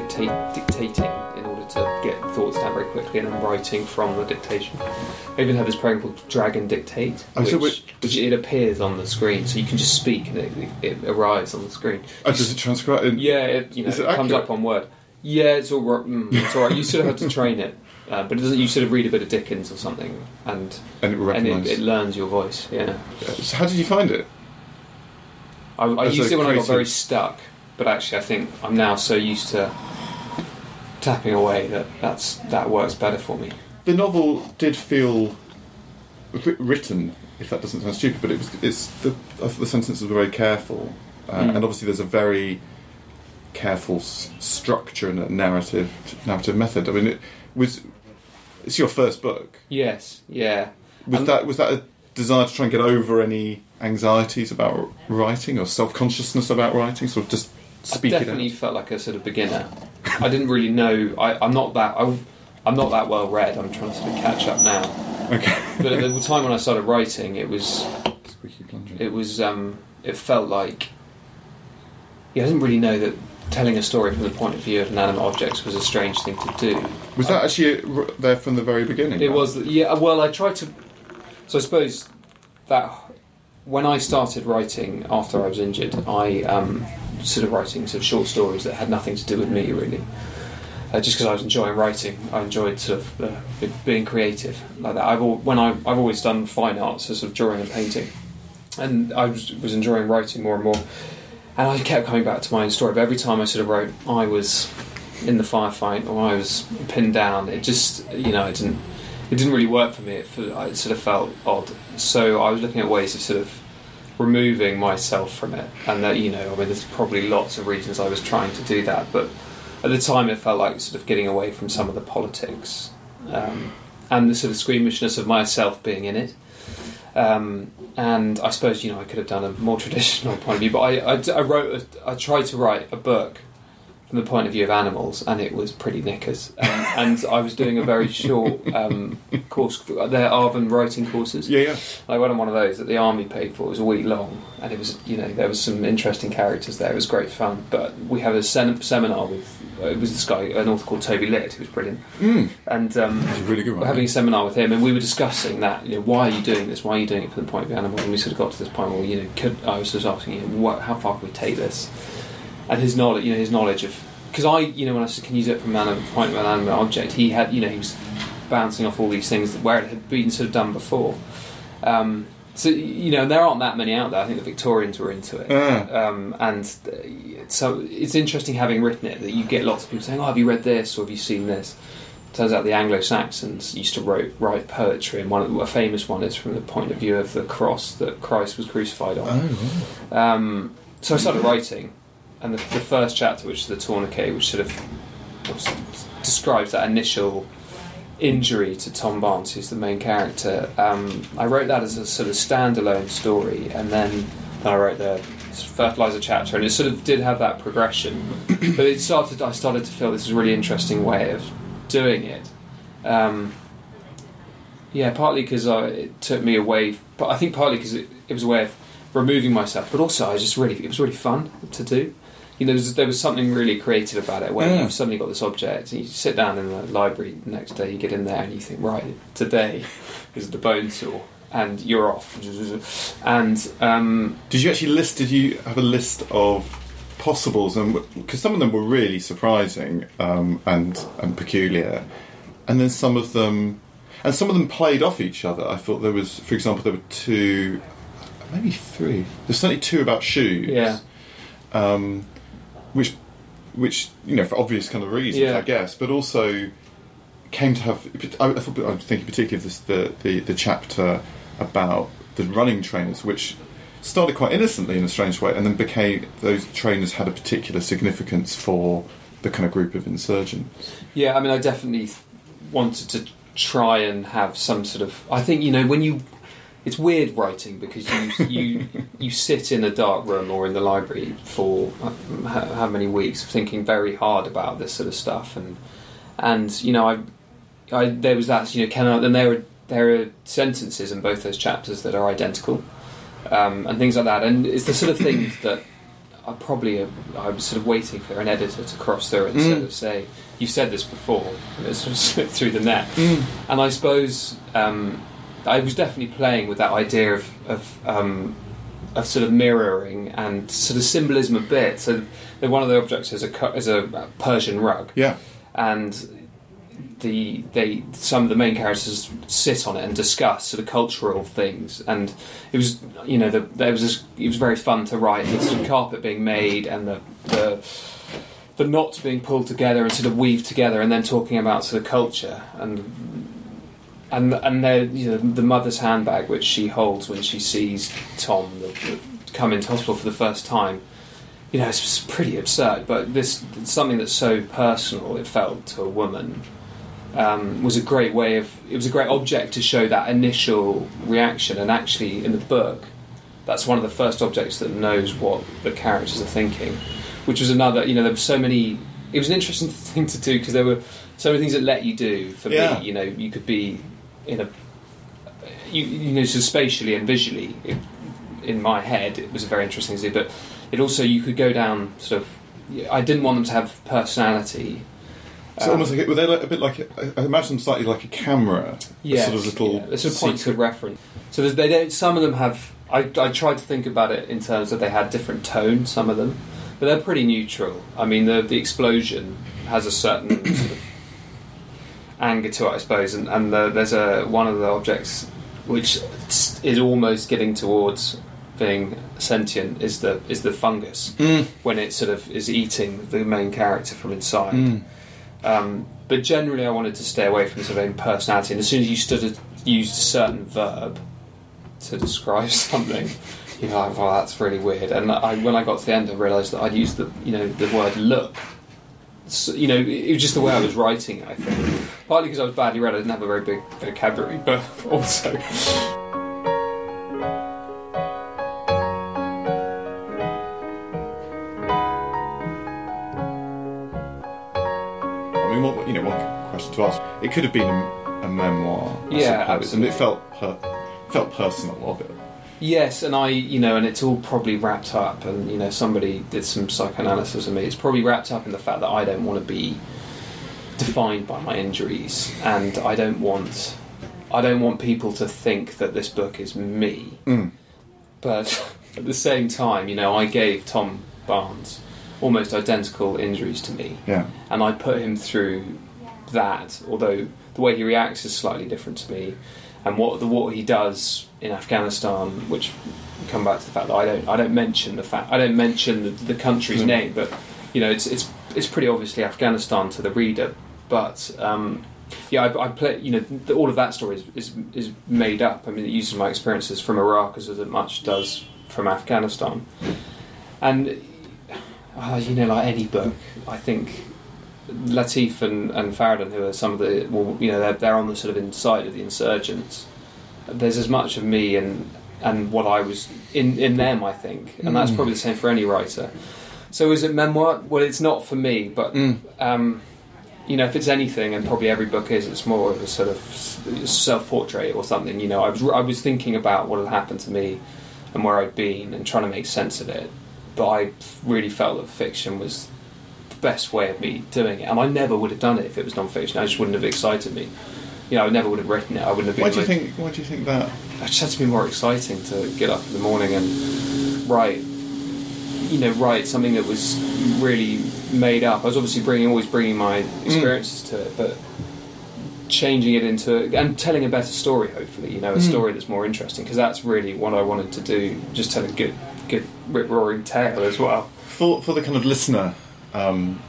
dictate dictating in order to get thoughts down very quickly, and then writing from the dictation. I even have this program called Dragon Dictate, Oh, which, so which- which it appears on the screen, so you can just speak and it, it arrives on the screen. Oh, does it transcribe? in- Yeah, it, you know, it it comes up on Word. Yeah, it's all right. Mm, it's all right. You sort of have to train it, uh, but it doesn't. You sort of read a bit of Dickens or something, and And it and it, it learns your voice. Yeah, So how did you find it? I, I used it when I got very stuck, but actually, I think I'm now so used to tapping away that that's that works better for me. The novel did feel written, if that doesn't sound stupid, but it was. It's the thought the sentences were very careful, uh, Mm. and obviously there's a very careful s- structure and a narrative narrative method. I mean, it was. It's your first book. Yes, yeah. Was Um, that was that a desire to try and get over any anxieties about writing or self consciousness about writing? Sort of just I it definitely out. felt like a sort of beginner. I didn't really know. I, I'm not that. I, I'm not that well read. I'm trying to sort of catch up now. Okay. But at the time when I started writing, it was Squeaky plunger. it was um, it felt like yeah, I didn't really know that telling a story from the point of view of inanimate objects was a strange thing to do. Was that actually r- there from the very beginning? It was yeah. Well, I tried to. So I suppose that when I started writing after I was injured, I um, sort of writing sort of short stories that had nothing to do with me really. Uh, just because I was enjoying writing, I enjoyed sort of uh, being creative like that. I've when I, I've always done fine arts, so sort of drawing and painting, and I was, was enjoying writing more and more. And I kept coming back to my own story, but every time I sort of wrote, I was in the firefight or I was pinned down. It just, you know, it didn't, it didn't really work for me. It, it sort of felt odd. So I was looking at ways of sort of removing myself from it, and that, you know, I mean, there's probably lots of reasons I was trying to do that, but at the time it felt like sort of getting away from some of the politics um, and the sort of squeamishness of myself being in it. Um, and I suppose you know I could have done a more traditional point of view, but I, I, I wrote a, I tried to write a book from the point of view of animals, and it was pretty knickers. Um, and I was doing a very short um, course. They're Arvon writing courses. Yeah, yeah. I went on one of those that the army paid for. It was a week long, and it was you know there was some interesting characters there. It was great fun. But we had a sen- seminar with it was this guy, an author called Toby Litt, who was brilliant, Mm. and um, really good we're having a seminar with him, and we were discussing that. You know, why are you doing this? Why are you doing it from the point of view of animals? And we sort of got to this point where you know, could, I was just asking him, what, how far can we take this? And his knowledge, you know, his knowledge of because I, you know, when I said, can use it from an animate point of an animate object, he had, you know, he was bouncing off all these things where it had been sort of done before. Um, so you know, there aren't that many out there. I think the Victorians were into it. Ah. Um, and uh, so it's interesting having written it that you get lots of people saying, "Oh, have you read this or have you seen this?" Turns out the Anglo-Saxons used to write, write poetry, and one of- a famous one is from the point of view of the cross that Christ was crucified on. Oh, Um, so I started writing, and the, the first chapter, which is the tourniquet, which sort of describes that initial injury to Tom Barnes, who's the main character. Um, I wrote that as a sort of standalone story, and then, then I wrote the fertilizer chapter, and it sort of did have that progression. but it started. I started to feel this was a really interesting way of doing it. Um, yeah, partly because it took me away, but I think partly because it, it was a way of removing myself, but also I just really it was really fun to do. You know, there was, there was something really creative about it where Yeah. you've suddenly got this object, and you sit down in the library the next day, you get in there, and you think, right, today is the bone saw, and you're off. And um, Did you actually list? Did you have a list of possibles? And because some of them were really surprising um, and and peculiar, and then some of them, and some of them played off each other. I thought there was, for example, there were two, maybe three. There's certainly two about shoes. Yeah. Um, which, which you know, for obvious kind of reasons, Yeah. I guess, but also came to have. I, I thought I was thinking particularly of this, the, the the chapter about the running trainers, which started quite innocently in a strange way, and then became those trainers had a particular significance for the kind of group of insurgents. Yeah, I mean, I definitely wanted to try and have some sort of. I think you know when you. It's weird writing because you you you sit in a dark room or in the library for uh, how many weeks thinking very hard about this sort of stuff and and you know I I there was that you know can I, and there are there are sentences in both those chapters that are identical um, and things like that and it's the sort of things that I probably uh, I was sort of waiting for an editor to cross through and Mm. sort of say, "You said this before," and it sort of slipped through the net. Mm. And I suppose um, I was definitely playing with that idea of of, um, of sort of mirroring and sort of symbolism a bit. So one of the objects is a is a Persian rug, Yeah. and the they some of the main characters sit on it and discuss sort of cultural things and it was you know the, there was this, it was very fun to write the sort of carpet being made and the, the the knots being pulled together and sort of weaved together and then talking about sort of culture and and and the you know the mother's handbag which she holds when she sees Tom the, the, come into hospital for the first time you know it's, it's pretty absurd. But this something that's so personal it felt to a woman um, was a great way of it was a great object to show that initial reaction. And actually in the book that's one of the first objects that knows what the characters are thinking which was another you know there were so many it was an interesting thing to do because there were so many things that let you do for Yeah. me you know you could be in a you, you know so spatially and visually it, in my head it was a very interesting to do but it also you could go down sort of I didn't want them to have personality So Um, almost like were they like, a bit like a, I imagine them slightly like a camera, Yes, sort of little. yeah. There's a point of reference. So they don't. Some of them have. I, I tried to think about it in terms that they had different tones. Some of them, but they're pretty neutral. I mean, the the explosion has a certain sort of anger to it, I suppose, and, and the, there's a one of the objects which is almost getting towards being sentient is the is the fungus Mm. when it sort of is eating the main character from inside. Mm. Um, but generally, I wanted to stay away from sort of impersonality. And as soon as you stood, used a certain verb to describe something, you know, like, well, that's really weird. And I, when I got to the end, I realised that I'd used the, you know, the word look. So, you know, it was just the way I was writing. it, I think partly because I was badly read, I didn't have a very big vocabulary, but also. I mean, what you know, one question to ask. It could have been a, a memoir, I Yeah, suppose, absolutely. and it felt per, felt personal of it. Yes, and I, you know, and it's all probably wrapped up, and you know, somebody did some psychoanalysis of me. It's probably wrapped up in the fact that I don't want to be defined by my injuries, and I don't want, I don't want people to think that this book is me. Mm. But at the same time, you know, I gave Tom Barnes almost identical injuries to me, Yeah. and I put him through that. Although the way he reacts is slightly different to me, and what the what he does in Afghanistan, which come back to the fact that I don't I don't mention the fact I don't mention the, the country's Mm. name, but you know it's it's it's pretty obviously Afghanistan to the reader. But um, yeah, I, I play you know the, all of that story is, is is made up. I mean, it uses my experiences from Iraq as it much does from Afghanistan, and uh, you know, like any book, I think Latif and, and Faradon, who are some of the, well, you know, they're, they're on the sort of inside of the insurgents. There's as much of me and and what I was in in them, I think, and that's Mm. probably the same for any writer. So is it memoir? Well, it's not for me, but Mm. um, you know, if it's anything, and probably every book is, it's more of a sort of self portrait or something. You know, I was I was thinking about what had happened to me and where I'd been and trying to make sense of it. But I really felt that fiction was the best way of me doing it, and I never would have done it if it was non-fiction. I just wouldn't have excited me. You know, I never would have written it. I wouldn't have been. Why do you like- think? Why do you think that? it just had to be more exciting to get up in the morning and write you know write something that was really made up I was obviously bringing always bringing my experiences to it but changing it into and telling a better story hopefully you know a Mm. story that's more interesting because that's really what I wanted to do just tell a good good rip roaring tale as well For for the kind of listener um,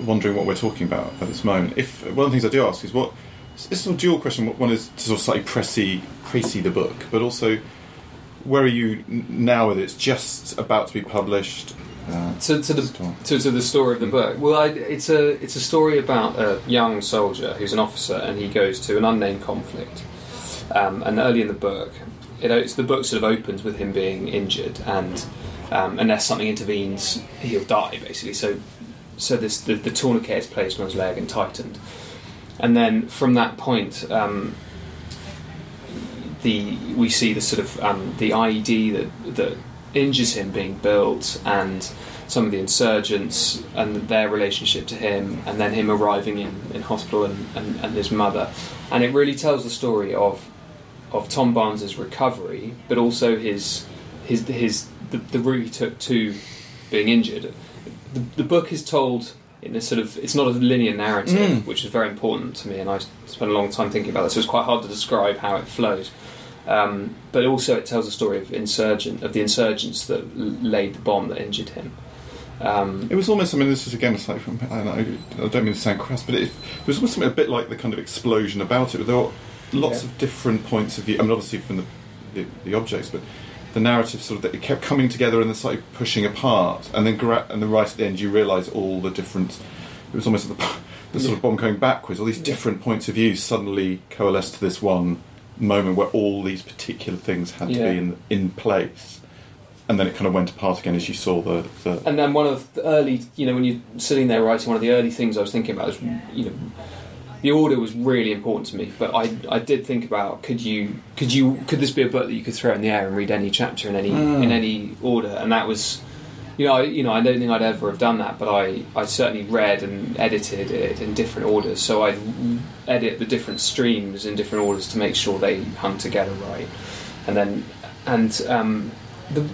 wondering what we're talking about at this moment, if one of the things I do ask is what it's a dual question. One is to sort of slightly pressy, pricey the book, but also where are you now with it? It's just about to be published. Uh, to, to the Story. to, to the story of the book. Well, I, it's a it's a story about a young soldier who's an officer, and he goes to an unnamed conflict. Um, and early in the book, it, it's the book sort of opens with him being injured, and um, unless something intervenes, he'll die basically. So, so this the, the tourniquet is placed on his leg and tightened, and then from that point. Um, the we see the sort of um, the IED that that injures him being built and some of the insurgents and their relationship to him, and then him arriving in, in hospital and, and, and his mother. And it really tells the story of of Tom Barnes's recovery, but also his his his the, the route he took to being injured. The, the book is told in a sort of it's not a linear narrative, Mm. which is very important to me, and I spent a long time thinking about this. So it's quite hard to describe how it flows. Um, but also, it tells a story of insurgent of the insurgents that l- laid the bomb that injured him. Um, It was almost. I mean, this is again aside from. I don't, know, I don't mean to sound crass, but it, it was almost something a bit like the kind of explosion about it. There were lots Yeah. of different points of view. I mean, obviously from the, the the objects, but the narrative sort of that it kept coming together and then slightly pushing apart, and then gra- and then right at the end you realise all the different. It was almost like the, the sort of bomb going backwards. All these different points of view suddenly coalesced to this one moment where all these particular things had to be in in place. And then it kind of went apart again as you saw the, the And then one of the early, you know, when you're sitting there writing, one of the early things I was thinking about was, you know, the order was really important to me. But I, I did think about could you, could you, could this be a book that you could throw in the air and read any chapter in any Mm. in any order? And that was, you know, I, you know, I don't think I'd ever have done that, but I, I certainly read and edited it in different orders. So I'd edit the different streams in different orders to make sure they hung together right, and then and. Um, the,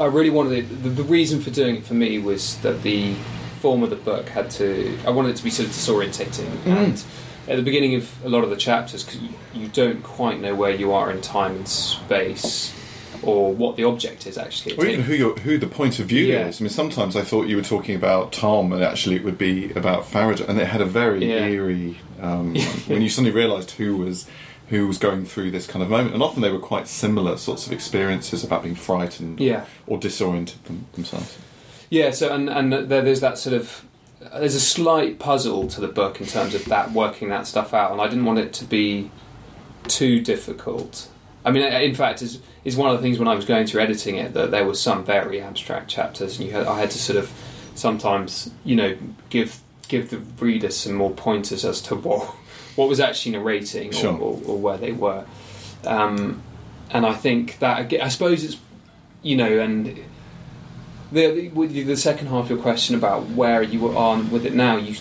I really wanted it. The, the reason for doing it for me was that the form of the book had to. I wanted it to be sort of disorientating, Mm. and at the beginning of a lot of the chapters, because you, you don't quite know where you are in time and space, or what the object is actually. Or even who your, who the point of view Yeah. is. I mean, sometimes I thought you were talking about Tom, and actually it would be about Faraz, and it had a very Yeah. eerie um, when you suddenly realised who was who was going through this kind of moment. And often they were quite similar sorts of experiences about being frightened yeah, or disoriented them, themselves. yeah. So and and there, there's that sort of. There's a slight puzzle to the book in terms of that working that stuff out, and I didn't want it to be too difficult. I mean, in fact, is is one of the things when I was going through editing it that there was some very abstract chapters, and you had, I had to sort of sometimes, you know, give give the reader some more pointers as to what what was actually narrating or, Sure. or, or where they were. Um, and I think that I suppose it's you know, and the, the with the second half of your question about where you are on with it now, you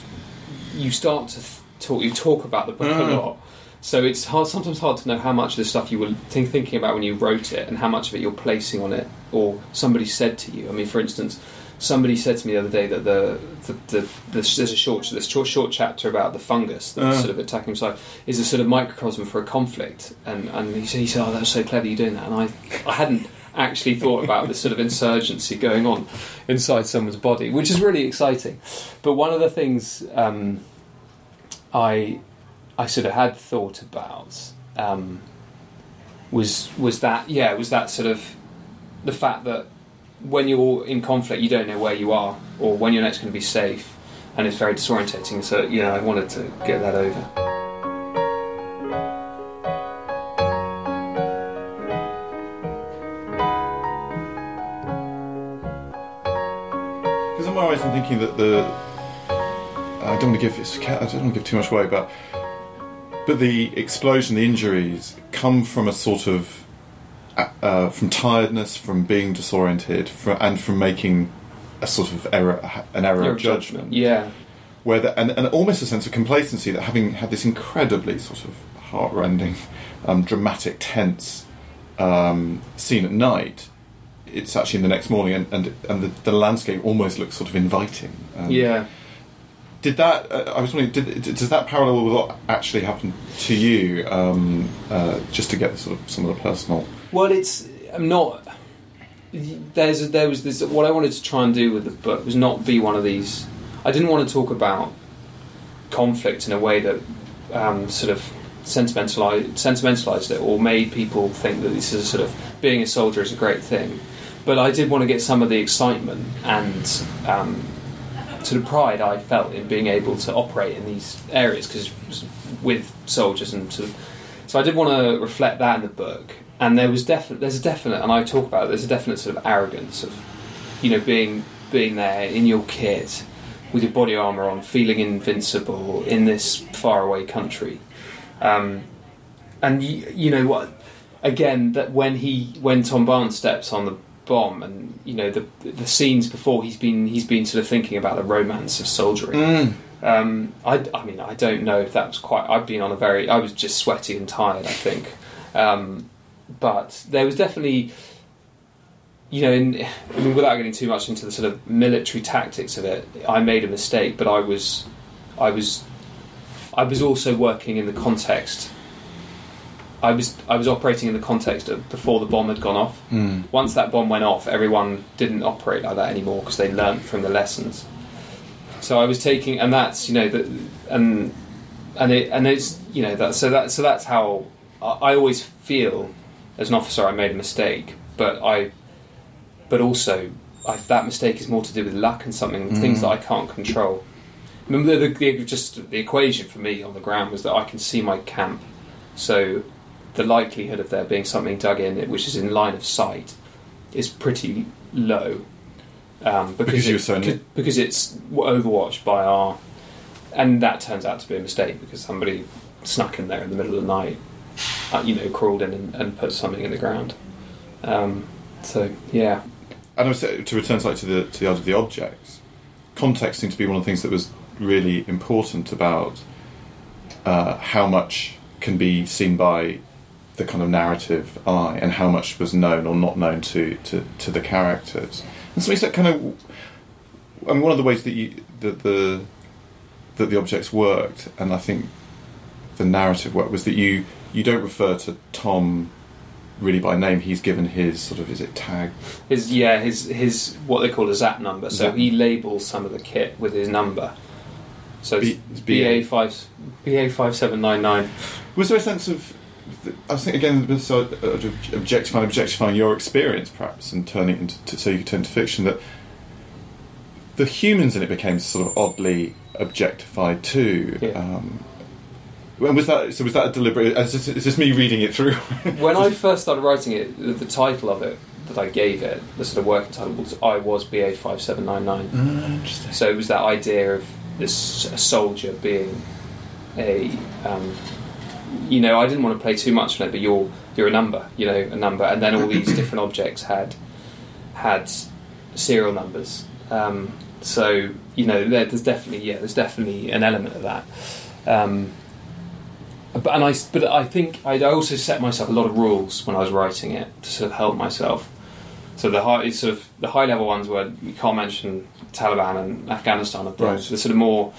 you start to talk you talk about the book Mm. a lot. So it's hard, sometimes hard to know how much of the stuff you were think, thinking about when you wrote it, and how much of it you're placing on it, or somebody said to you. I mean, for instance, somebody said to me the other day that the, the, the, the there's a short this short, short chapter about the fungus that's Uh. sort of attacking side is a sort of microcosm for a conflict, and and he said, he said, "Oh, that was so clever you doing that," and I I hadn't actually thought about this sort of insurgency going on inside someone's body, which is really exciting. But one of the things um, I I sort of had thought about um, was was that yeah was that sort of the fact that when you're in conflict you don't know where you are or when you're next going to be safe and it's very disorientating so you know I wanted to get that over thinking that the I don't want to give I don't want to give too much away, but but the explosion, the injuries come from a sort of uh, uh, from tiredness, from being disoriented, from, and from making a sort of error, an error Your of judgment. yeah where the, and, and almost a sense of complacency that having had this incredibly sort of heartrending, um, dramatic, tense um, scene at night, it's actually in the next morning, and and, and the, the landscape almost looks sort of inviting. Um, yeah Did that? Uh, I was wondering, did, did, does that parallel with what actually happened to you? Um, uh, just to get sort of some of the personal. Well, it's I'm not. There's a, there was this. What I wanted to try and do with the book was not be one of these. I didn't want to talk about conflict in a way that um, sort of sentimentalized, sentimentalized it or made people think that this is a sort of being a soldier is a great thing. But I did want to get some of the excitement and um, sort of pride I felt in being able to operate in these areas because with soldiers and sort of so I did want to reflect that in the book, and there was definite. There's a definite, and I talk about it. There's a definite sort of arrogance of, you know, being being there in your kit, with your body armor on, feeling invincible in this faraway country, um, and you, you know what? Again, that when he when Tom Barnes steps on the bomb, and you know the the scenes before he's been he's been sort of thinking about the romance of soldiering. Mm. Um, I, I mean, I don't know if that was quite. I've been on a very. I was just sweaty and tired. I think, um, but there was definitely, you know, in, I mean, without getting too much into the sort of military tactics of it, I made a mistake. But I was, I was, I was also working in the context. I was I was operating in the context of before the bomb had gone off. Mm. Once that bomb went off, everyone didn't operate like that anymore because they learnt from the lessons. So I was taking, and that's you know that, and and it and it's you know that so that so that's how I, I always feel as an officer I made a mistake, but I, but also I, that mistake is more to do with luck and something things Mm. that I can't control. Remember the, the just the equation for me on the ground was that I can see my camp, so the likelihood of there being something dug in it which is in line of sight is pretty low. Um, because Because it- were so near- because- because it's overwatched by our, and that turns out to be a mistake because somebody snuck in there in the middle of the night, uh, you know, crawled in and, and put something in the ground. Um, so yeah, And to return slightly to the to the the objects, context seemed to be one of the things that was really important about uh, how much can be seen by the kind of narrative eye and how much was known or not known to, to, to the characters. And so that kind of, I mean, one of the ways that you that the that the objects worked, and I think the narrative worked was that you you don't refer to Tom really by name. He's given his sort of is it tag his yeah his his what they call a zap number. So Zap. he labels some of the kit with his number. So it's B-. BA five BA five seven nine nine. Was there a sense of, I was thinking again, this sort of objectifying, objectifying your experience perhaps and turning it into, to, so you could turn to fiction, that the humans in it became sort of oddly objectified too. Yeah. Um, and was that, so was that a deliberate, is this, is this me reading it through? When I first started writing it, the, the title of it that I gave it, the sort of working title was I was BA five seven nine nine. Interesting. So it was that idea of this a soldier being a, um, you know, I didn't want to play too much on it, but you're you're a number, you know, a number, and then all these different objects had had serial numbers. Um, so you know, there, there's definitely yeah, there's definitely an element of that. Um, but and I but I think I also set myself a lot of rules when I was writing it to sort of help myself. So the high sort of the high level ones were you can't mention Taliban and Afghanistan of Right. The sort of more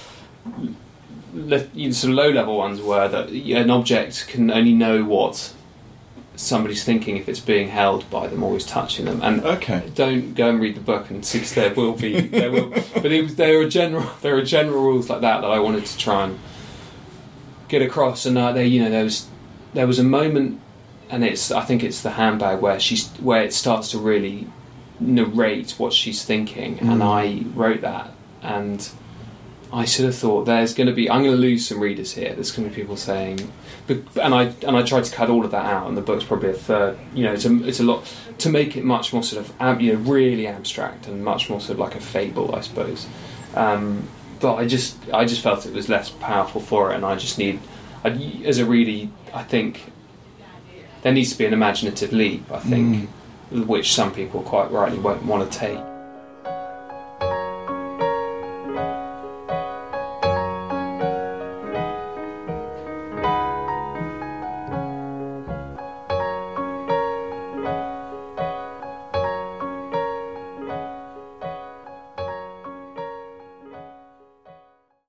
the you know, sort of low level ones were that an object can only know what somebody's thinking if it's being held by them or is touching them. And Okay. don't go and read the book and see there will be there will but it was, there are general there are general rules like that that I wanted to try and get across and uh, there you know there was there was a moment and it's I think it's the handbag where she's where it starts to really narrate what she's thinking and Mm. I wrote that and I sort of thought there's going to be I'm going to lose some readers here. There's going to be people saying and I and I tried to cut all of that out and the book's probably a third you know it's a, it's a lot to make it much more sort of you know really abstract and much more sort of like a fable I suppose. Um, but I just I just felt it was less powerful for it and I just need I, as a reader I think there needs to be an imaginative leap I think which some people quite rightly won't want to take